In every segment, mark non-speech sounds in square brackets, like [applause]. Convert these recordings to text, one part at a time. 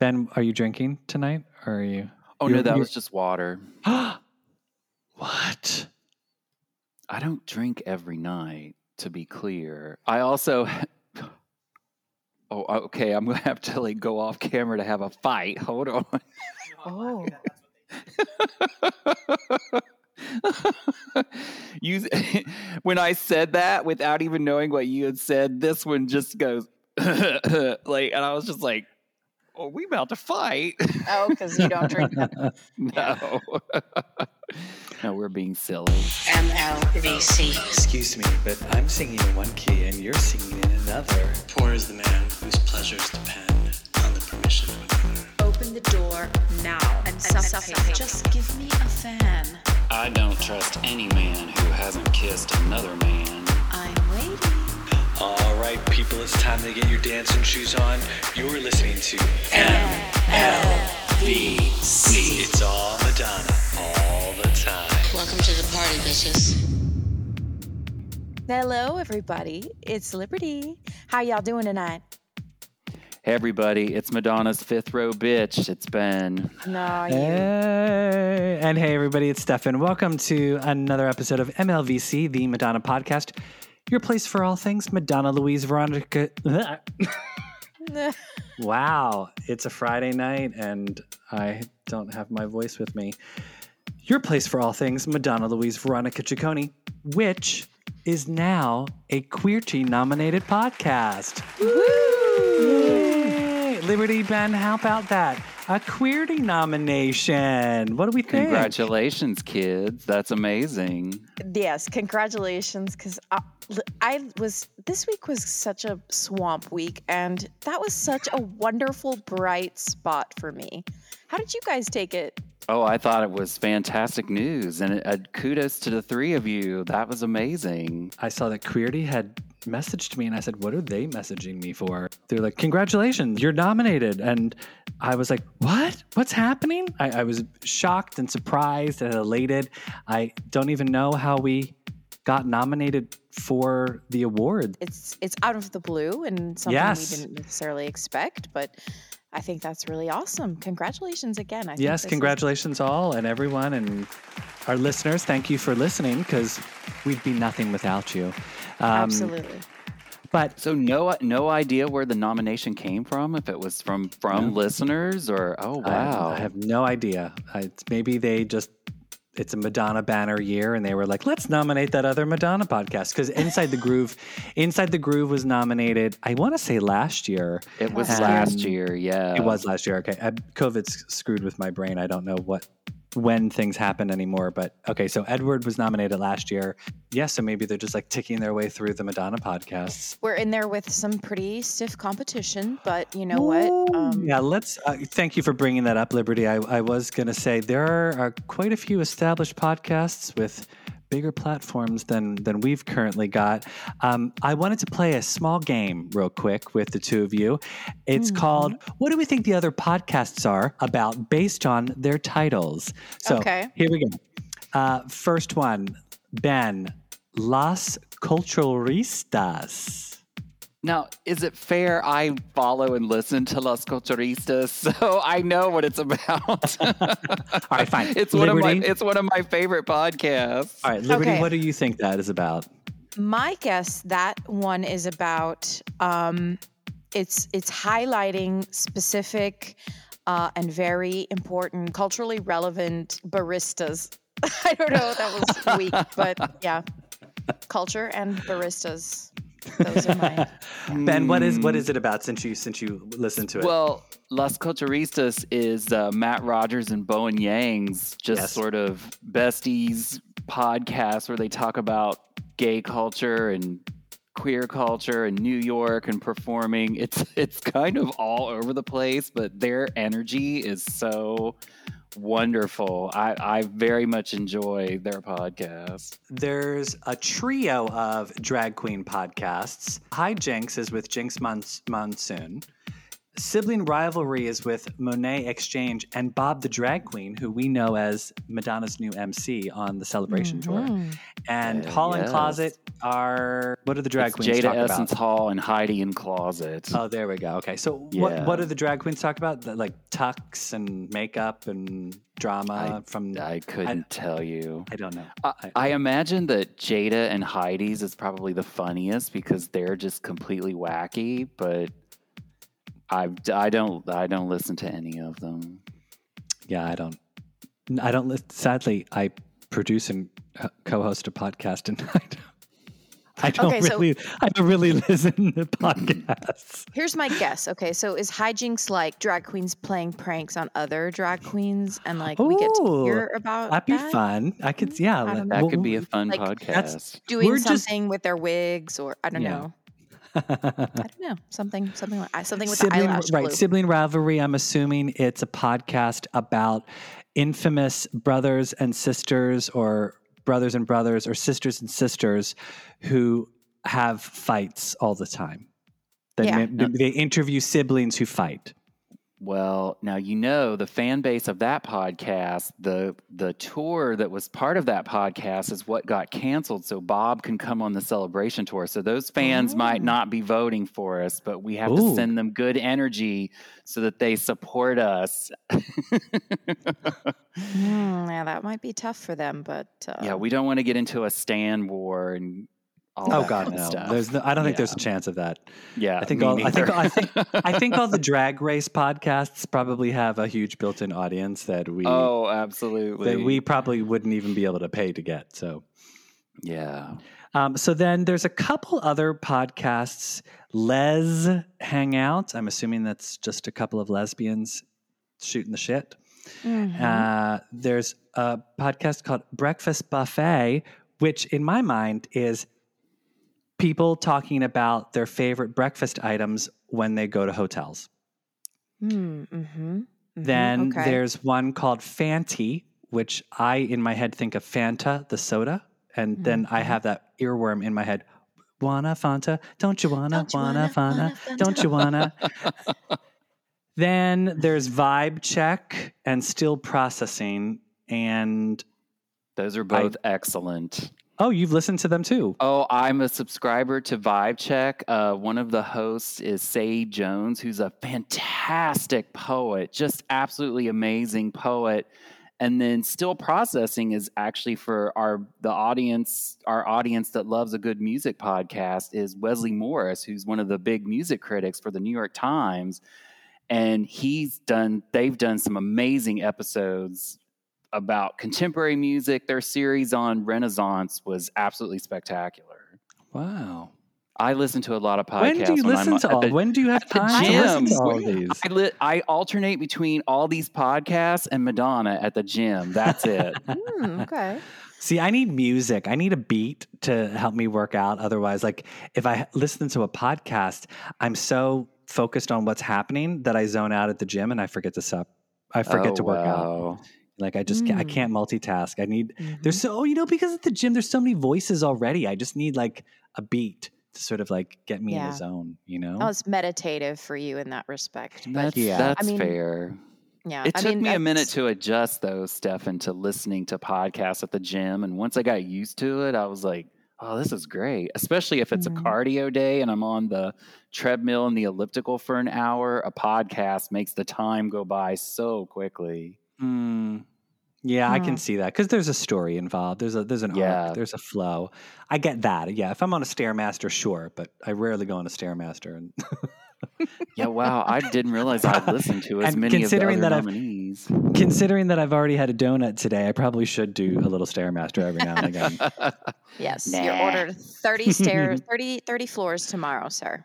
Ben, are you drinking tonight? Or are you? Oh You're- no, that was just water. [gasps] what? I don't drink every night, to be clear. I also [laughs] Oh, okay, I'm gonna have to like go off camera to have a fight. [laughs] Hold on. Oh, [laughs] you when I said that without even knowing what you had said, this one just goes like and I was just like, Oh, we about to fight. oh, because you don't drink. [laughs] no. [laughs] no, we're being silly. MLVC. Excuse me, but I'm singing in one key and you're singing in another. Poor is the man whose pleasures depend on the permission of another. Open the door now and suffocate. Just give me a fan. I don't trust any man who hasn't kissed another man. I'm waiting. All right, people, it's time to get your dancing shoes on. You're listening to MLVC. It's all Madonna, all the time. Welcome to the party, bitches. Hello, everybody. It's Liberty. How y'all doing tonight? Hey everybody, it's Madonna's fifth row bitch. It's Ben. No, you. Hey, and hey, everybody, it's Stefan. Welcome to another episode of MLVC, the Madonna podcast, your place for all things Madonna, Louise, Veronica. [laughs] wow, it's a Friday night, and I don't have my voice with me. Your place for all things Madonna, Louise, Veronica Ciccone, which is now a Queerty nominated podcast. Yay! Liberty Ben, how about that? A Queerty nomination. What do we think? Congratulations, kids. That's amazing. Yes, congratulations. Because I, I was, this week was such a swamp week, and that was such a wonderful, bright spot for me. How did you guys take it? Oh, I thought it was fantastic news. And uh, kudos to the three of you. That was amazing. I saw that Queerty had messaged me and I said, What are they messaging me for? They're like, Congratulations, you're nominated. And I was like, What? What's happening? I, I was shocked and surprised and elated. I don't even know how we got nominated for the award. It's it's out of the blue and something Yes. we didn't necessarily expect, but I think that's really awesome. Congratulations again. I Yes, this is- congratulations all and everyone and our listeners. Thank you for listening because we'd be nothing without you. Um, absolutely. But So no no idea where the nomination came from, if it was from from listeners or oh wow. I, have no idea. I, maybe they just it's a Madonna banner year, and they were like, "Let's nominate that other Madonna podcast." Because Inside the Groove, Inside the Groove was nominated. I want to say last year. it was And last year, yeah. It was last year. Okay, I, COVID's screwed with my brain. I don't know what when things happen anymore. But okay, so Edward was nominated last year. Yeah, so maybe they're just like ticking their way through the Madonna podcasts. We're in there with some pretty stiff competition, but you know what? Um, yeah, let's. Uh, thank you for bringing that up, Liberty. I, I was going to say there are, are quite a few established podcasts with bigger platforms than than we've currently got. Um, I wanted to play a small game real quick with the two of you. It's called "What do we think the other podcasts are about based on their titles?" So Okay. here we go. Uh, first one, Ben, Las Culturistas. Now, is it fair I follow and listen to Las Culturistas, [laughs] so I know what it's about? [laughs] All right, fine. it's one of my it's one of my favorite podcasts. All right, Liberty, Okay. what do you think that is about? my guess that one is about um, it's it's highlighting specific uh, and very important culturally relevant baristas. [laughs] I don't know that was weak, but yeah, culture and baristas. Those are mine. [laughs] Ben, what is what is it about since you since you listened to it? Well, Las Culturistas is uh, Matt Rogers and Bowen Yang's just Yes. sort of besties podcast where they talk about gay culture and queer culture and New York and performing. It's it's kind of all over the place, but their energy is so wonderful. I, I very much enjoy their podcast. There's a trio of drag queen podcasts. Hi Jinkx is with Jinkx Mon- Monsoon. Sibling Rivalry is with Monét X Change and Bob the Drag Queen, who we know as Madonna's new MC on the Celebration Tour. Mhm. And Uh, Hall and. Closet are what are the drag It's queens Jaida talk Essence about? Hall and Heidi N Closet. Oh, there we go. Okay, so what Yeah. what do the drag queens talk about? The, like tux and makeup and drama from I couldn't tell you. I don't know. I, I- I imagine that Jaida and Heidi's is probably the funniest because they're just completely wacky, but I, I don't I don't listen to any of them. Yeah, I don't. I don't. lis- Sadly, I produce and uh, co-host a podcast, and [laughs] I don't. I don't Okay, so- really. I don't really listen to podcasts. Here's my guess. Okay, so is hijinks like drag queens playing pranks on other drag queens, and like we get to hear about That'd be that? fun. I could. Yeah, I let- don't That well, could be a fun like, that's- podcast. doing We're just- something with their wigs, or I don't Yeah. know. I [laughs] don't know something, something like something with sibling, eyelash right? glue. Sibling rivalry. I'm assuming it's a podcast about infamous brothers and sisters, or brothers and brothers, or sisters and sisters who have fights all the time. They, Yeah. they interview siblings who fight. Well, now you know the fan base of that podcast, the the tour that was part of that podcast is what got canceled so Bob can come on the celebration tour. So those fans might Oh. not be voting for us, but we have Ooh. to send them good energy so that they support us. [laughs] Hmm, yeah, that might be tough for them, but uh, yeah, we don't want to get into a stand war and Oh that God, no! stuff. There's no, I don't think there's a chance of that. yeah, I think me all I think. I think I think all the [laughs] drag race podcasts probably have a huge built-in audience that we oh, absolutely. that we probably wouldn't even be able to pay to get. So yeah. Um, so then there's a couple other podcasts. Les Hangout. I'm assuming that's just a couple of lesbians shooting the shit. mhm. Uh, there's a podcast called Breakfast Buffet, which in my mind is people talking about their favorite breakfast items when they go to hotels. Mm, mhm, mhm, Then okay. there's one called Fanti, which I in my head think of Fanta, the soda, and then I have that earworm in my head. Wanna Fanta? Don't you wanna? Don't you wanna, wanna, Fanta? wanna Don't you wanna? [laughs] then there's Vibe Check and Still Processing. And Those are both excellent. Oh, you've listened to them too. Oh, I'm a subscriber to Vibe Check. Uh, one of the hosts is Saeed Jones, who's a fantastic poet, just absolutely amazing poet. And then Still Processing is actually for our the audience, our audience that loves a good music podcast is Wesley Morris, who's one of the big music critics for the New York Times. And he's done they've done some amazing episodes about contemporary music. Their series on Renaissance was absolutely spectacular. Wow. I listen to a lot of podcasts. When do you I'm listen to all? the- when do you have time to listen to gym. all these? I, li- I alternate between all these podcasts and Madonna at the gym. That's it. [laughs] Hmm, okay. See, I need music. I need a beat to help me work out. Otherwise, like if I listen to a podcast, I'm so focused on what's happening that I zone out at the gym and I forget to sup. I forget Oh, to work out. Wow. Like I just can't, I Mm. can't multitask. I need Mhm. there's so you know because at the gym there's so many voices already. I just need like a beat to sort of like get me in Yeah. the zone. You know. Oh, it's meditative for you in that respect. But That's, Yeah. that's I mean, fair. yeah, It I took mean, me a minute to adjust, though, Stefan, to listening to podcasts at the gym. And once I got used to it, I was like, oh, this is great. Especially if it's Mhm. a cardio day and I'm on the treadmill and the elliptical for an hour. A podcast makes the time go by so quickly. Mm. Yeah, I can Hmm. see that because there's a story involved. There's a there's an Yeah. arc. There's a flow. I get that. Yeah, if I'm on a stairmaster, sure, but I rarely go on a stairmaster. And [laughs] Yeah, wow. I didn't realize I'd listened to as And many of the considering other that I've- considering that I've already had a donut today, I probably should do a little stairmaster every now and again. Yes, [laughs] you're ordered 30 stairs, [laughs] 30, 30 floors tomorrow, sir.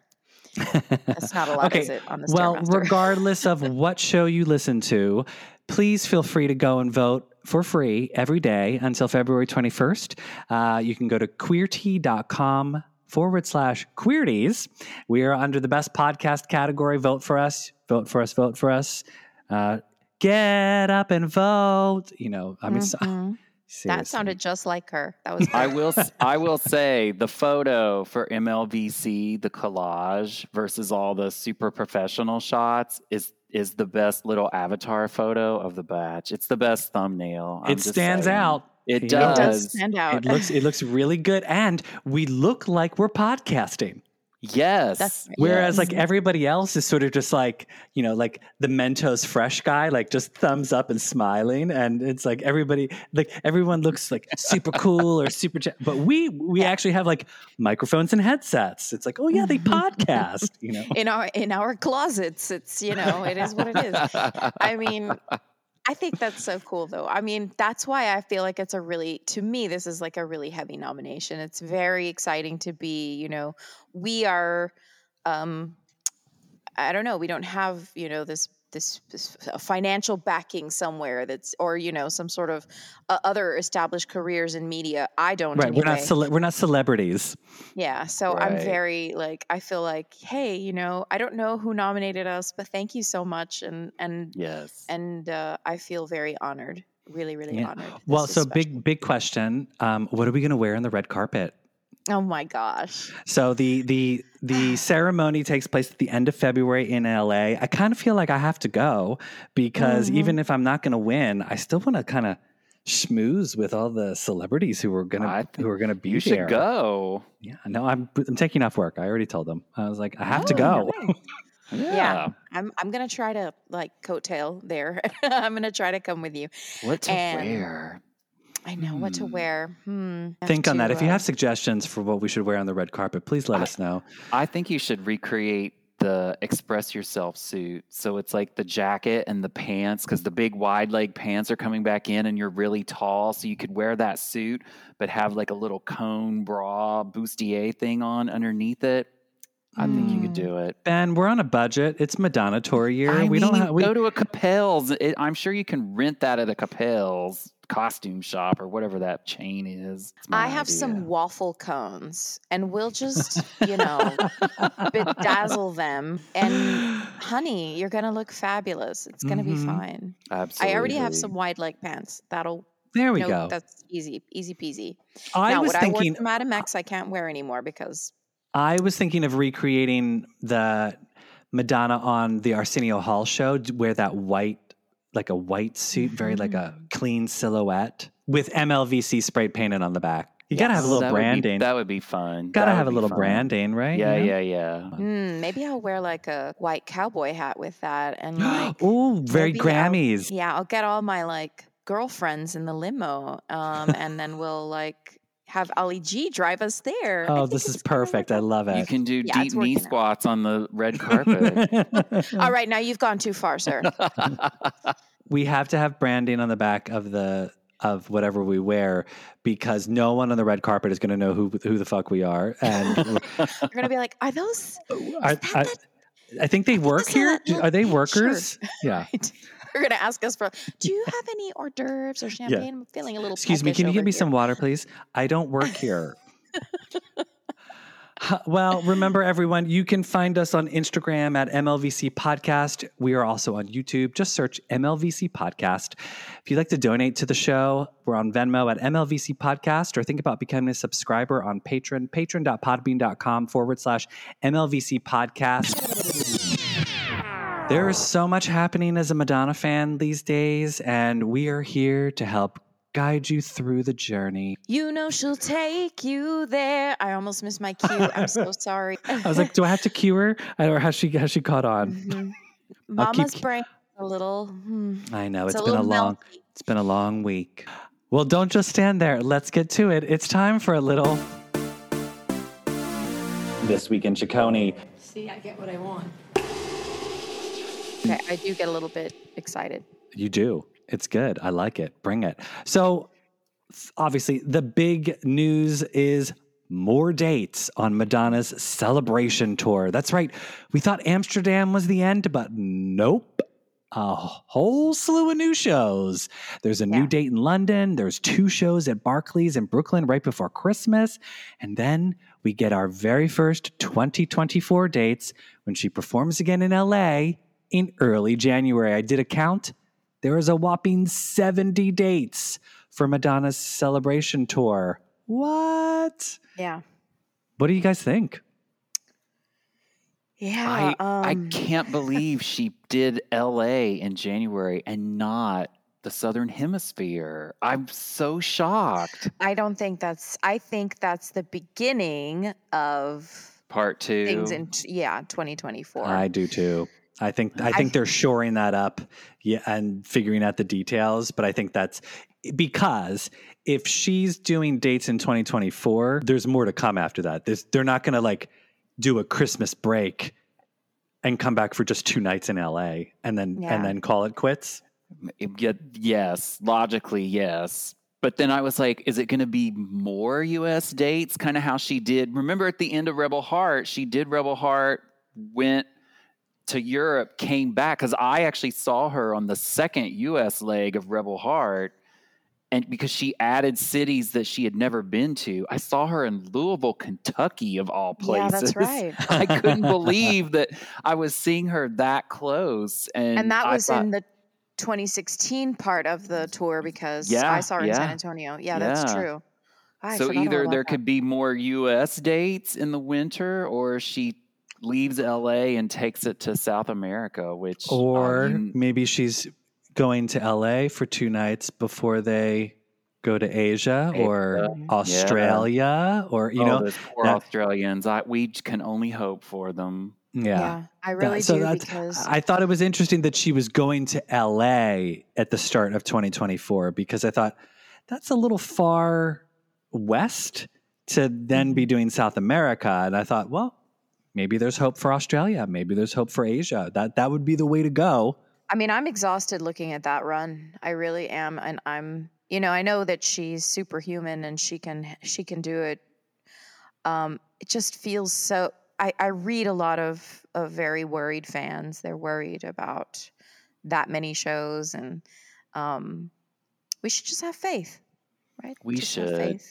That's not a lot, okay. is it, on the well, regardless of what show you listen to, please feel free to go and vote for free every day until February 21st. Uh, you can go to queerty.com forward slash queerties. We are under the best podcast category. Vote for us. Vote for us. Vote for us. Uh, get up and vote. You know, I mean, so- Mhm. [laughs] That sounded just like her. That was [laughs] I will [laughs] I will say the photo for MLVC, the collage versus all the super professional shots is is the best little avatar photo of the batch. It's the best thumbnail. I'm it stands saying. out. It You it does does. stand out. It looks it looks really good, and we look like we're podcasting. Yes. That's Whereas yes. like everybody else is sort of just like, you know, like the Mentos fresh guy, like just thumbs up and smiling. And it's like everybody, like everyone looks like super cool or super, ch- but we, we actually have like microphones and headsets. It's like, oh yeah, they [laughs] podcast, you know? in our in our closets. It's you know, it is what it is. I mean, I think that's so cool though. I mean, that's why I feel like it's a really to me this is like a really heavy nomination. It's very exciting to be, you know, we are um I don't know, we don't have, you know, this this, this uh, financial backing somewhere that's or you know some sort of uh, other established careers in media i don't Right. We're not, anyway. cele- we're not celebrities. Yeah, so I'm very like I feel like, hey, you know, I don't know who nominated us, but thank you so much, and and yes. and uh, I feel very honored, really, really Yeah. honored. Well, This is so special. big, big question. Um, what are we going to wear on the red carpet? Oh my gosh, So the the the [sighs] ceremony takes place at the end of February in LA. I kind of feel like I have to go because Mhm. even if I'm not going to win, I still want to kind of schmooze with all the celebrities who are gonna think who are gonna be you there. should go. Yeah, no, I'm I'm taking off work. I already told them. I was like, I have to Oh, go. nice. [laughs] Yeah. Yeah. I'm I'm gonna try to like coattail there. [laughs] I'm gonna try to come with you. What to And- wear? I know what to Hmm. wear. Hmm. Think on to, that. If you uh, have suggestions for what we should wear on the red carpet, please let I- us know. I think you should recreate the express yourself suit. So it's like the jacket and the pants because the big wide leg pants are coming back in and you're really tall. So you could wear that suit, but have like a little cone bra bustier thing on underneath it. I think you could Mm. do it. Ben, we're on a budget. It's Madonna tour year. I we don't have we, go to a Capel's. It, I'm sure you can rent that at a Capel's costume shop or whatever that chain is. It's my I have idea. some waffle cones, and we'll just, you know, [laughs] bedazzle them. And honey, you're gonna look fabulous. It's gonna be Mhm. fine. Absolutely. I already have some wide leg pants. That'll There we no, go. That's easy, easy peasy. I now, was what thinking I wore from Madame X, I can't wear anymore because I was thinking of recreating the Madonna on the Arsenio Hall show, d- wear that white, like a white suit, very like a Mm-hmm. clean silhouette with MLVC spray painted on the back. You gotta have a little That would be- branding. that would be fun. gotta That have a would be little fun. branding, right? Yeah, You yeah, yeah. hmm, maybe I'll wear like a white cowboy hat with that, and like, [gasps] Ooh, very maybe I'll- Grammys. yeah, I'll get all my like girlfriends in the limo, um, and then we'll like have Ali G drive us there. Oh, this is it's gonna work perfect. I love it. You can do Yeah, deep knee working out. squats on the red [laughs] carpet. [laughs] [laughs] All right, now you've gone too far, sir. we have to have branding on the back of the of whatever we wear because no one on the red carpet is going to know who who the fuck we are and You're gonna be like, are those? I, that I, that- I think they work here. that Are they Sure. workers? Yeah. [laughs] You're gonna ask us for. Do you have any hors d'oeuvres or champagne? I'm feeling a little. Excuse me. Can you give me here. some water, please? I don't work here. [laughs] Well, remember everyone, you can find us on Instagram at MLVC Podcast. We are also on YouTube. Just search MLVC Podcast. If you'd like to donate to the show, we're on Venmo at MLVC Podcast or think about becoming a subscriber on Patreon, patron.podbean.com forward slash MLVC Podcast. There is so much happening as a Madonna fan these days, and we are here to help guide you through the journey. You know she'll take you there. I almost missed my cue. I'm so [laughs] sorry. I was like, do I have to cue her? I don't know she has she caught on. Mhm. [laughs] I'll keep- Mama's brain a little. hmm, I know it's it's a been a long melty. it's been a long week. Well, don't just stand there. Let's get to it. It's time for a little this week in Ciccone. See, I get what I want. Okay, I do get a little bit excited. You do. It's good. I like it. Bring it. So, obviously, the big news is more dates on Madonna's celebration tour. That's right. We thought Amsterdam was the end, but nope. A whole slew of new shows. There's a new Yeah. date in London. There's two shows at Barclays in Brooklyn right before Christmas. And then we get our very first 2024 dates when she performs again in LA in early January. I did a count. There is a whopping 70 dates for Madonna's celebration tour. What? Yeah. What do you guys think? Yeah. I, I um, can't [laughs] believe she did LA in January and not the Southern Hemisphere. I'm so shocked. I don't think that's. I think that's the beginning of Part two. things in yeah 2024. I do too. I think I I- think they're shoring that up, yeah, and figuring out the details. But I think that's because if she's doing dates in 2024, there's more to come after that. There's, they're not going to like do a Christmas break and come back for just two nights in LA and then Yeah. and then call it quits. Yeah, yes, logically, yes. But then I was like, is it going to be more US dates? Kind of how she did. Remember at the end of Rebel Heart, she did Rebel Heart, went to Europe, came back. Because I actually saw her on the second US leg of Rebel Heart. And because she added cities that she had never been to, I saw her in Louisville, Kentucky, of all places. Yeah, that's right. [laughs] I couldn't [laughs] believe that I was seeing her that close. And, and that was thought, in the 2016 part of the tour because Yeah, I saw her in San. Antonio. Yeah, that's true. I so either there that. could be more US dates in the winter or she leaves LA and takes it to South America, which Or you- maybe she's going to LA for two nights before they go to Asia or Asia, Australia or you oh, know those poor that- Australians. I we can only hope for them. yeah. I That- really so do that's- because I thought it was interesting that she was going to LA at the start of 2024 because I thought that's a little far west to then Mm-hmm. be doing South America. And I thought, well, maybe there's hope for Australia. Maybe there's hope for Asia. That that would be the way to go. I mean, I'm exhausted looking at that run. I really am, and I'm. You know, I know that she's superhuman and she can she can do it. Um, it just feels so. I, I read a lot of of very worried fans. They're worried about that many shows, and um, we should just have faith, right? We Just have should.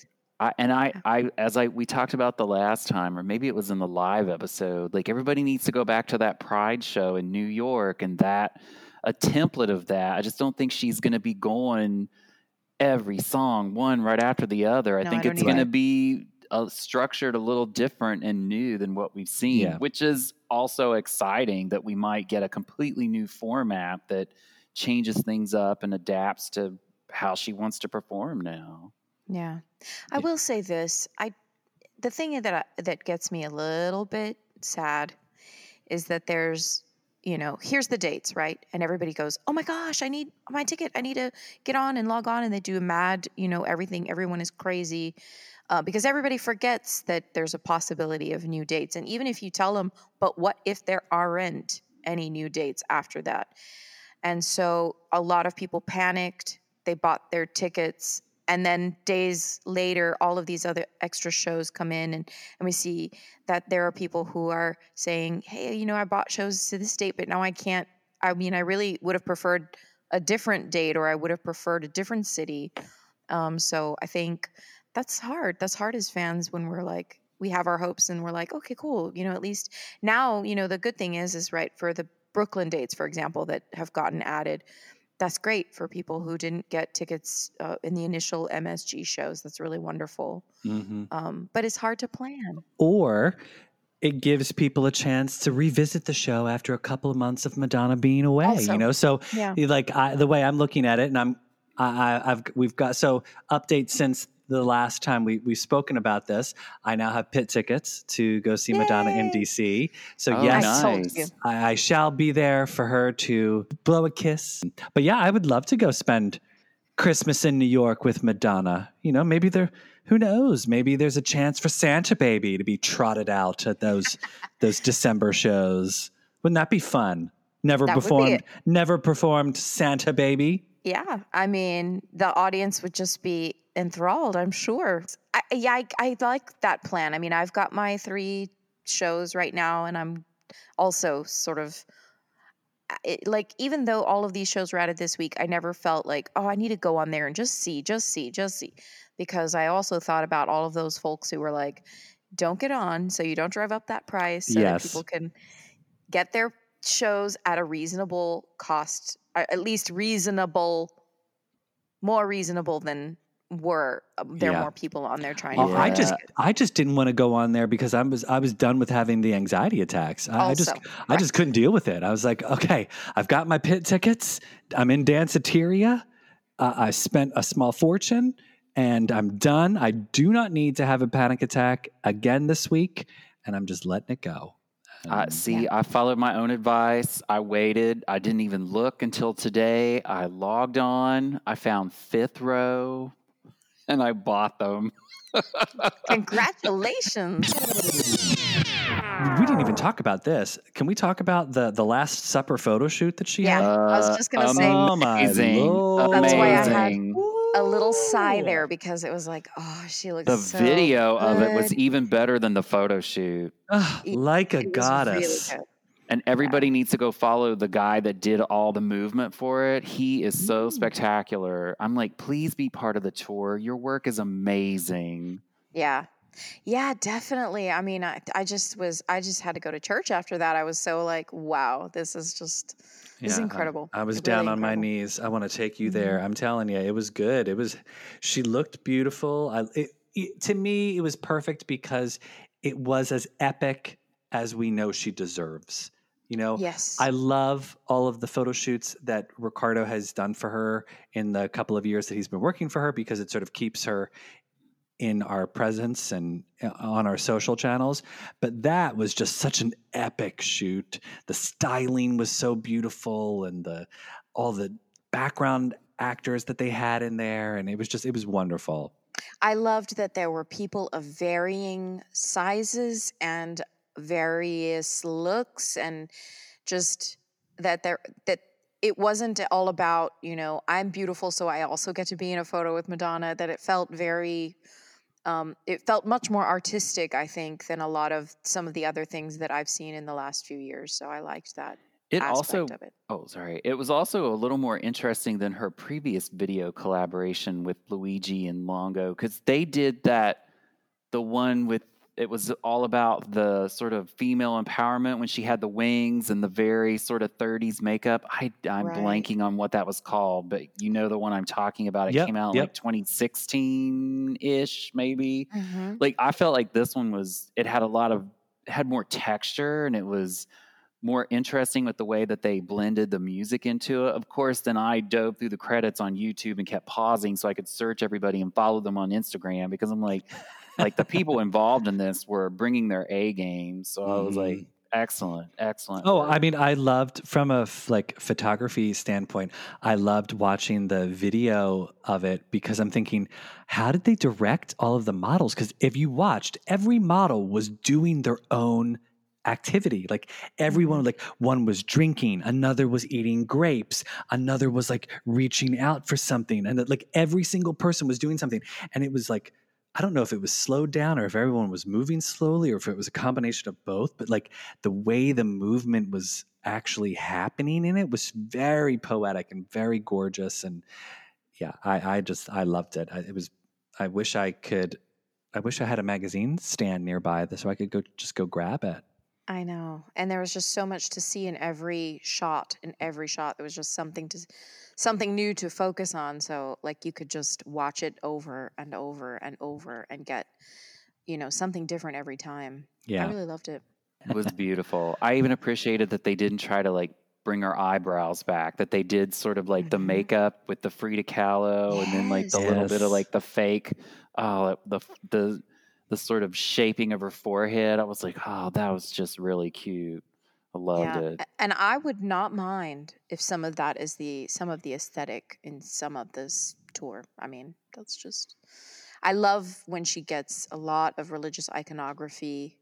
Faith. I, and I, I, as I we talked about the last time, or maybe it was in the live episode. Like everybody needs to go back to that Pride show in New York, and that a template of that. I just don't think she's going to be going every song one right after the other. I No, think don't it's going to be uh, structured a little different and new than what we've seen, Yeah. which is also exciting that we might get a completely new format that changes things up and adapts to how she wants to perform now. Yeah. I will say this. I the thing that I, that gets me a little bit sad is that there's you know, here's the dates, right? And everybody goes, "Oh my gosh, I need my ticket. I need to get on and log on." And they do a mad, you know, everything. Everyone is crazy uh, because everybody forgets that there's a possibility of new dates. And even if you tell them, "But what if there aren't any new dates after that?" And so a lot of people panicked. They bought their tickets. And then days later, all of these other extra shows come in, and, and we see that there are people who are saying, Hey, you know, I bought shows to this date, but now I can't. I mean, I really would have preferred a different date, or I would have preferred a different city. Um, so I think that's hard. That's hard as fans when we're like, we have our hopes and we're like, okay, cool. You know, at least now, you know, the good thing is, is right for the Brooklyn dates, for example, that have gotten added. That's great for people who didn't get tickets uh, in the initial MSG shows. That's really wonderful. Mm-hmm. Um, but it's hard to plan. Or it gives people a chance to revisit the show after a couple of months of Madonna being away. Also. You know, so Yeah. like I, the way I'm looking at it, and I'm I, I, I've we've got so updates since the last time we we've spoken about this. I now have pit tickets to go see Madonna in DC. So Oh, yes, I nice. I, I shall be there for her to blow a kiss. But yeah, I would love to go spend Christmas in New York with Madonna. You know, maybe there. Who knows? Maybe there's a chance for Santa Baby to be trotted out at those those December shows. Wouldn't that be fun? Never That would be performed. it. Never performed Santa Baby. Yeah, I mean, the audience would just be enthralled. I'm sure. I, yeah, I, I like that plan. I mean, I've got my three shows right now, and I'm also sort of it, like, even though all of these shows were added this week, I never felt like, oh, I need to go on there and just see, just see, just see, because I also thought about all of those folks who were like, don't get on, so you don't drive up that price, so Yes. that people can get their shows at a reasonable cost, at least reasonable more reasonable than were uh, there Yeah. more people on there trying to I just it. I just didn't want to go on there because I was I was done with having the anxiety attacks. I, I just Also, I just couldn't deal with it. I was like, okay, I've got my pit tickets. I'm in Danceteria. Uh, I spent a small fortune and I'm done. I do not need to have a panic attack again this week, and I'm just letting it go. I Um, see. I followed my own advice. I waited. I didn't even look until today. I logged on. I found fifth row, [laughs] and I bought them. [laughs] Congratulations. we didn't even talk about this. Can we talk about the the Last Supper photo shoot that she had? Yeah. had? I was just gonna say- Oh my amazing, lord! That's why I had amazing. A little sigh there because it was like, oh, she looks The so video of it was even better than the photo shoot. Ugh, like a It goddess. Really. And everybody needs to go follow the guy that did all the movement for it. He is so Mm. spectacular. I'm like, please be part of the tour. Your work is amazing. Yeah. Yeah, definitely. I mean, I, I just was, I just had to go to church after that. I was so like, wow, this is just, this is Yeah, I- incredible. I, was Really down on my knees. I want to take you there. Mm-hmm. I'm telling you, it was good. It was. She looked beautiful. I, it, it- to me, it was perfect because it was as epic as we know she deserves. You know, Yes. I love all of the photo shoots that Ricardo has done for her in the couple of years that he's been working for her because it sort of keeps her in our presence and uh, on our social channels. But that was just such an epic shoot. The styling was so beautiful and the all the background actors that they had in there and it was just it was wonderful. I loved that there were people of varying sizes and various looks and just that there that it wasn't all about, you know, I'm beautiful so I also get to be in a photo with Madonna that it felt very um, it felt much more artistic, I think, than a lot of some of the other things that I've seen in the last few years. So I liked that It aspect also of it. Oh, sorry. It was also a little more interesting than her previous video collaboration with Luigi and Iango because they did that, the one with, it was all about the sort of female empowerment when she had the wings and the very sort of 30s makeup. I, I'm Right. blanking on what that was called, but you know the one I'm talking about. It Yep, came out yep. like 2016 ish, maybe Mm-hmm. like I felt like this one was it had a lot of had more texture and it was more interesting with the way that they blended the music into it. Of course, then I dove through the credits on YouTube and kept pausing so I could search everybody and follow them on Instagram because I'm like like the people involved in this were bringing their A game. So I was like mm-hmm. excellent, excellent. Oh. I mean, I loved from a f- like photography standpoint. I loved watching the video of it because I'm thinking, how did they direct all of the models? Because if you watched, every model was doing their own activity. Like everyone, mm-hmm. like one was drinking, another was eating grapes, another was like reaching out for something, and that, like every single person was doing something, and it was like. I don't know if it was slowed down or if everyone was moving slowly or if it was a combination of both, but like the way the movement was actually happening in it was very poetic and very gorgeous. And yeah, I, I just, I loved it. I, it was, I wish I could, I wish I had a magazine stand nearby so I could go, just go grab it. I know. And there was just so much to see in every shot. In every shot, there was just something to something new to focus on. So like you could just watch it over and over and over and get, you know, something different every time. Yeah. I really loved it. It was [laughs] beautiful. I even appreciated that they didn't try to like bring her eyebrows back. That they did sort of like the Mhm. makeup with the Frida Kahlo, and then like the Yes. little bit of like the fake, oh the the the sort of shaping of her forehead. I was like, oh, that was just really cute. I loved yeah. it. And I would not mind if some of that is the some of the aesthetic in some of this tour. I mean, that's just I love when she gets a lot of religious iconography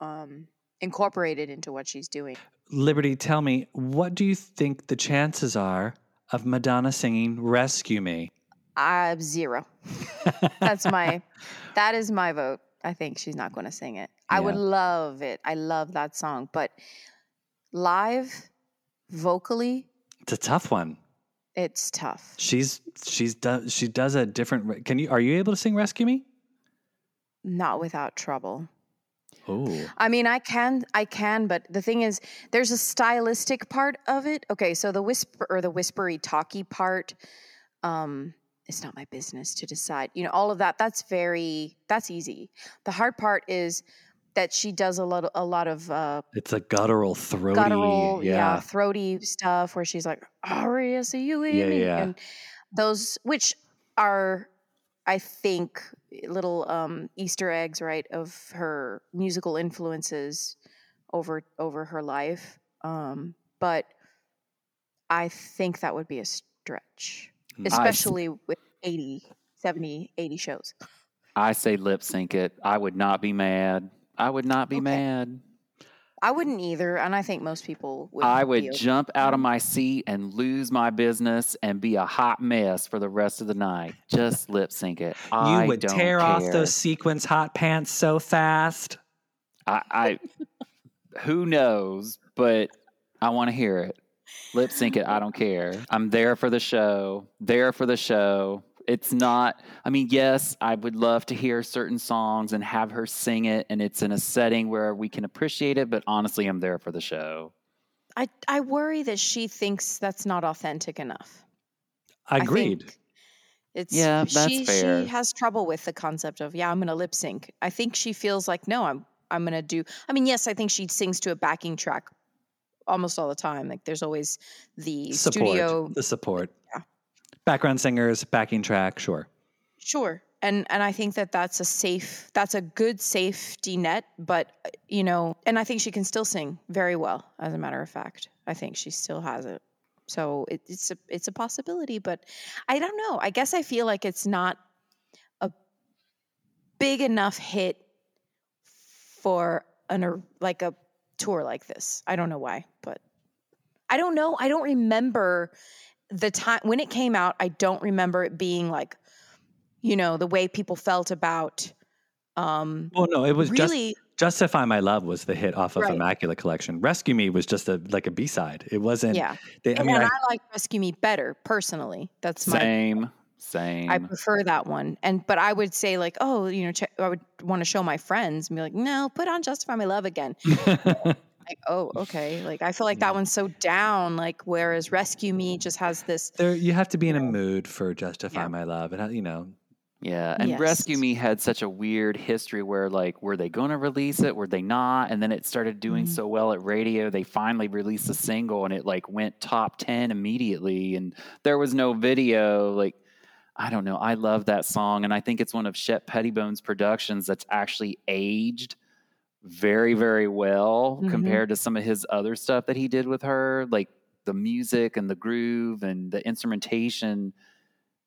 um, incorporated into what she's doing. Liberty, tell me, what do you think the chances are of Madonna singing Rescue Me? Uh, zero. [laughs] That's my that is my vote. I think she's not going to sing it. I would love it. I love that song, but live vocally It's a tough one. it's tough. She's, she's, do, she does a different, can you, are you able to sing Rescue Me? Not without trouble. Oh, I mean, I can, I can, but the thing is, there's a stylistic part of it. Okay, so the whisper or the whispery, talky part, um, it's not my business to decide. You know, all of that. That's very that's easy. The hard part is that she does a lot a lot of uh, It's a guttural, throaty. guttural, yeah. yeah. throaty stuff where she's like R E S E U E, Yeah, yeah. and those which are, I think, little um, Easter eggs, right, of her musical influences over over her life. Um, but I think that would be a stretch, Mm. especially with 80, 70, 80 shows. I say lip sync it. I would not be mad. I would not be Okay. mad. I wouldn't either, and I think most people would. I would okay. jump out of my seat and lose my business and be a hot mess for the rest of the night. Just lip sync it. You I would don't tear off those sequins hot pants so fast. I, I who knows, but I want to hear it. Lip sync it. I don't care. I'm there for the show. There for the show. It's not, I mean, yes, I would love to hear certain songs and have her sing it, and it's in a setting where we can appreciate it, but honestly, I'm there for the show. I I worry that she thinks that's not authentic enough. I Agreed. think It's Yeah, that's she, fair. She has trouble with the concept of yeah, I'm going to lip sync. I think she feels like no, I'm I'm going to do. I mean, yes, I think she sings to a backing track almost all the time. Like there's always the support. studio. The support. Yeah. Background singers, backing track, sure. Sure. And and I think that that's a safe that's a good safety net, but uh, you know, and I think she can still sing very well as a matter of fact. I think she still has it. So it, it's a it's a possibility, but I don't know. I guess I feel like it's not a big enough hit for an like a tour like this. I don't know why, but I don't know. I don't remember the time when it came out. I don't remember it being like you know the way people felt about um Well, no, it was just really Justify My Love was the hit off of Right. Immaculate Collection. Rescue Me was just a like a B side. It wasn't. yeah They, I mean, I, I, like rescue me better personally that's my Same, same. i prefer that one and but i would say like oh you know check, i would want to show my friends and be like no put on justify my love again [laughs] like oh okay like i feel like that one's so down like whereas rescue me just has this there you have to be in a mood for Justify Yeah. My Love, and you know, Yeah, and Rescue Me had such a weird history where, like, were they going to release it? Were they not? And then it started doing Mhm. so well at radio, they finally released a single, and it like went top ten immediately. And there was no video. Like, I don't know. I love that song, and I think it's one of Shep Pettibone's productions that's actually aged very, very well Mhm. compared to some of his other stuff that he did with her, like the music and the groove and the instrumentation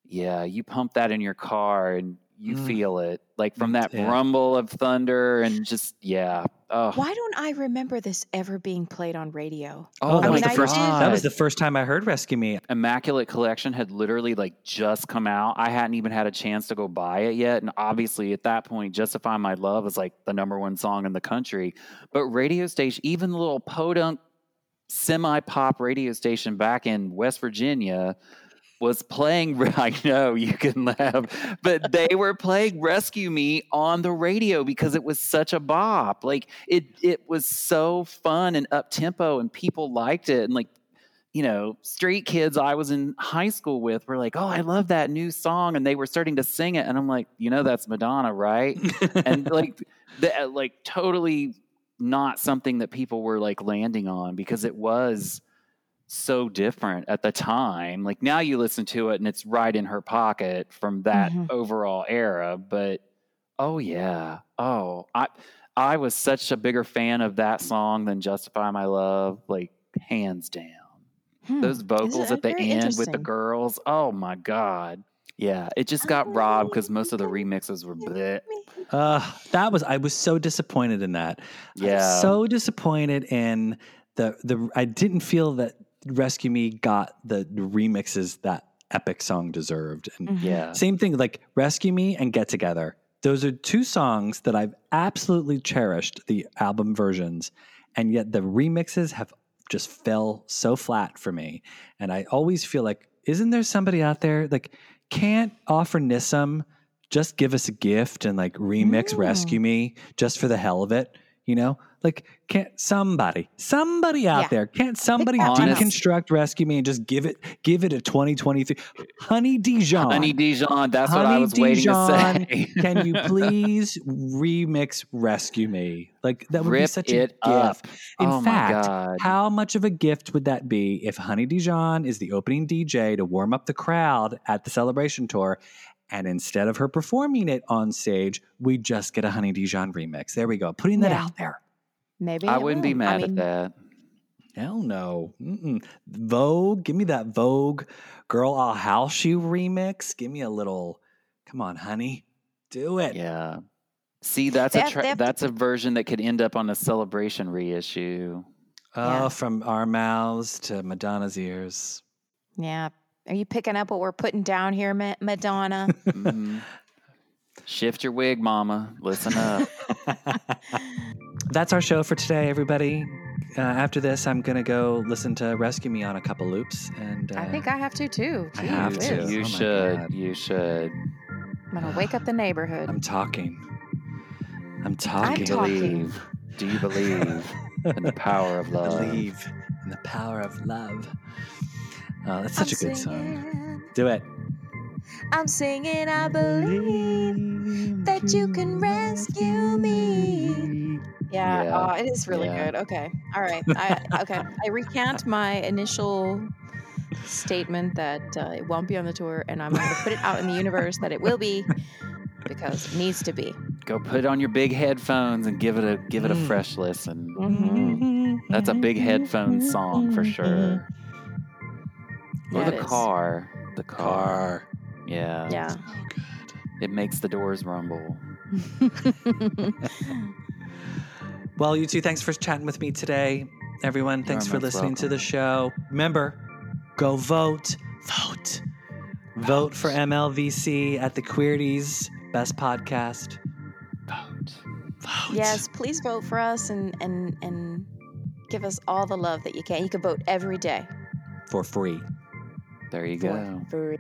yeah, you pump that in your car and you Mm. feel it, like from that yeah. rumble of thunder and just yeah. Oh, why don't i remember this ever being played on radio oh, that my was the I first. did- That was the first time I heard Rescue Me. Immaculate Collection had literally like just come out. I hadn't even had a chance to go buy it yet, and obviously at that point, "Justify My Love" was like the number one song in the country. But radio station, even the little podunk semi pop radio station back in West Virginia. Was playing, [laughs] I know you can laugh, but they were playing Rescue Me on the radio because it was such a bop. Like it, it was so fun and up tempo, and people liked it. And like you know, street kids I was in high school with were like, "Oh, I love that new song," and they were starting to sing it, and I'm like, "You know, that's Madonna, right?" [laughs] and like, the, like totally not something that people were like landing on because it was so different at the time. Like now you listen to it and it's right in her pocket from that Mhm. overall era, but oh yeah. Oh, I I was such a bigger fan of that song than Justify My Love, like hands down. Hmm. Those vocals at the end with the girls, oh my god. Yeah, it just got robbed because most of the remixes were bleh. Uh, that was I was so disappointed in that. I was Yeah. so disappointed in the the. I didn't feel that Rescue Me got the remixes that epic song deserved. And Mhm. Yeah. same thing, like Rescue Me and Get Together. Those are two songs that I've absolutely cherished the album versions, and yet the remixes have just fell so flat for me. And I always feel like, isn't there somebody out there like can't Offer Nissim just give us a gift and like remix Mm. Rescue Me just for the hell of it? You know, like can't somebody, somebody out Yeah. there, can't somebody deconstruct Rescue Me and just give it, give it a 2023 Honey Dijon. Honey Dijon. That's what I Honey was waiting to say. Can you [laughs] please remix Rescue Me? Like that would be Rip such a it gift. up. In oh my fact, God. how much of a gift would that be if Honey Dijon is the opening DJ to warm up the crowd at the celebration tour? And instead of her performing it on stage, we just get a Honey Dijon remix. There we go. Putting that Yeah. out there. Maybe I wouldn't be mad I mean, at that. Hell no. Mm-mm. Vogue, give me that Vogue Girl I'll House You remix. Give me a little, come on, honey. Do it. Yeah. See, that's They a tra- they have to- that's a version that could end up on a celebration reissue. Oh, Yeah. from our mouths to Madonna's ears. Yeah. Are you picking up what we're putting down here, Ma- Madonna? [laughs] Mhm. Shift your wig, mama. Listen up. [laughs] That's our show for today, everybody. Uh, after this, I'm going to go listen to Rescue Me on a couple loops. And uh, I think I have to too. I have to. you Oh should. God. You should. I'm gonna wake up the neighborhood. I'm talking. I'm I'm talking. talking. Believe. Do you believe in the power of [laughs] love? Believe in the power of love. Oh, that's such I'm a good song. Do it. I'm singing. I believe that you can rescue me. Yeah, Yeah. Oh, it is really Yeah. good. Okay, all right. I, okay, I recant my initial statement that uh, it won't be on the tour, and I'm going to put it out in the universe that it will be because it needs to be. Go put it on your big headphones and give it a give it a Mm. fresh listen. Mhm. That's a big headphone song for sure. Or the it is. car. The car. Car. Yeah. Yeah. It makes the doors rumble. [laughs] Well, you two, thanks for chatting with me today. Everyone, thanks for most listening to the show. Remember, go vote. Vote. Vote for MLVC at the Queerties Best Podcast. Vote. Vote. yes, please vote for us and and and give us all the love that you can. You can vote every day. For free. There you For go. free.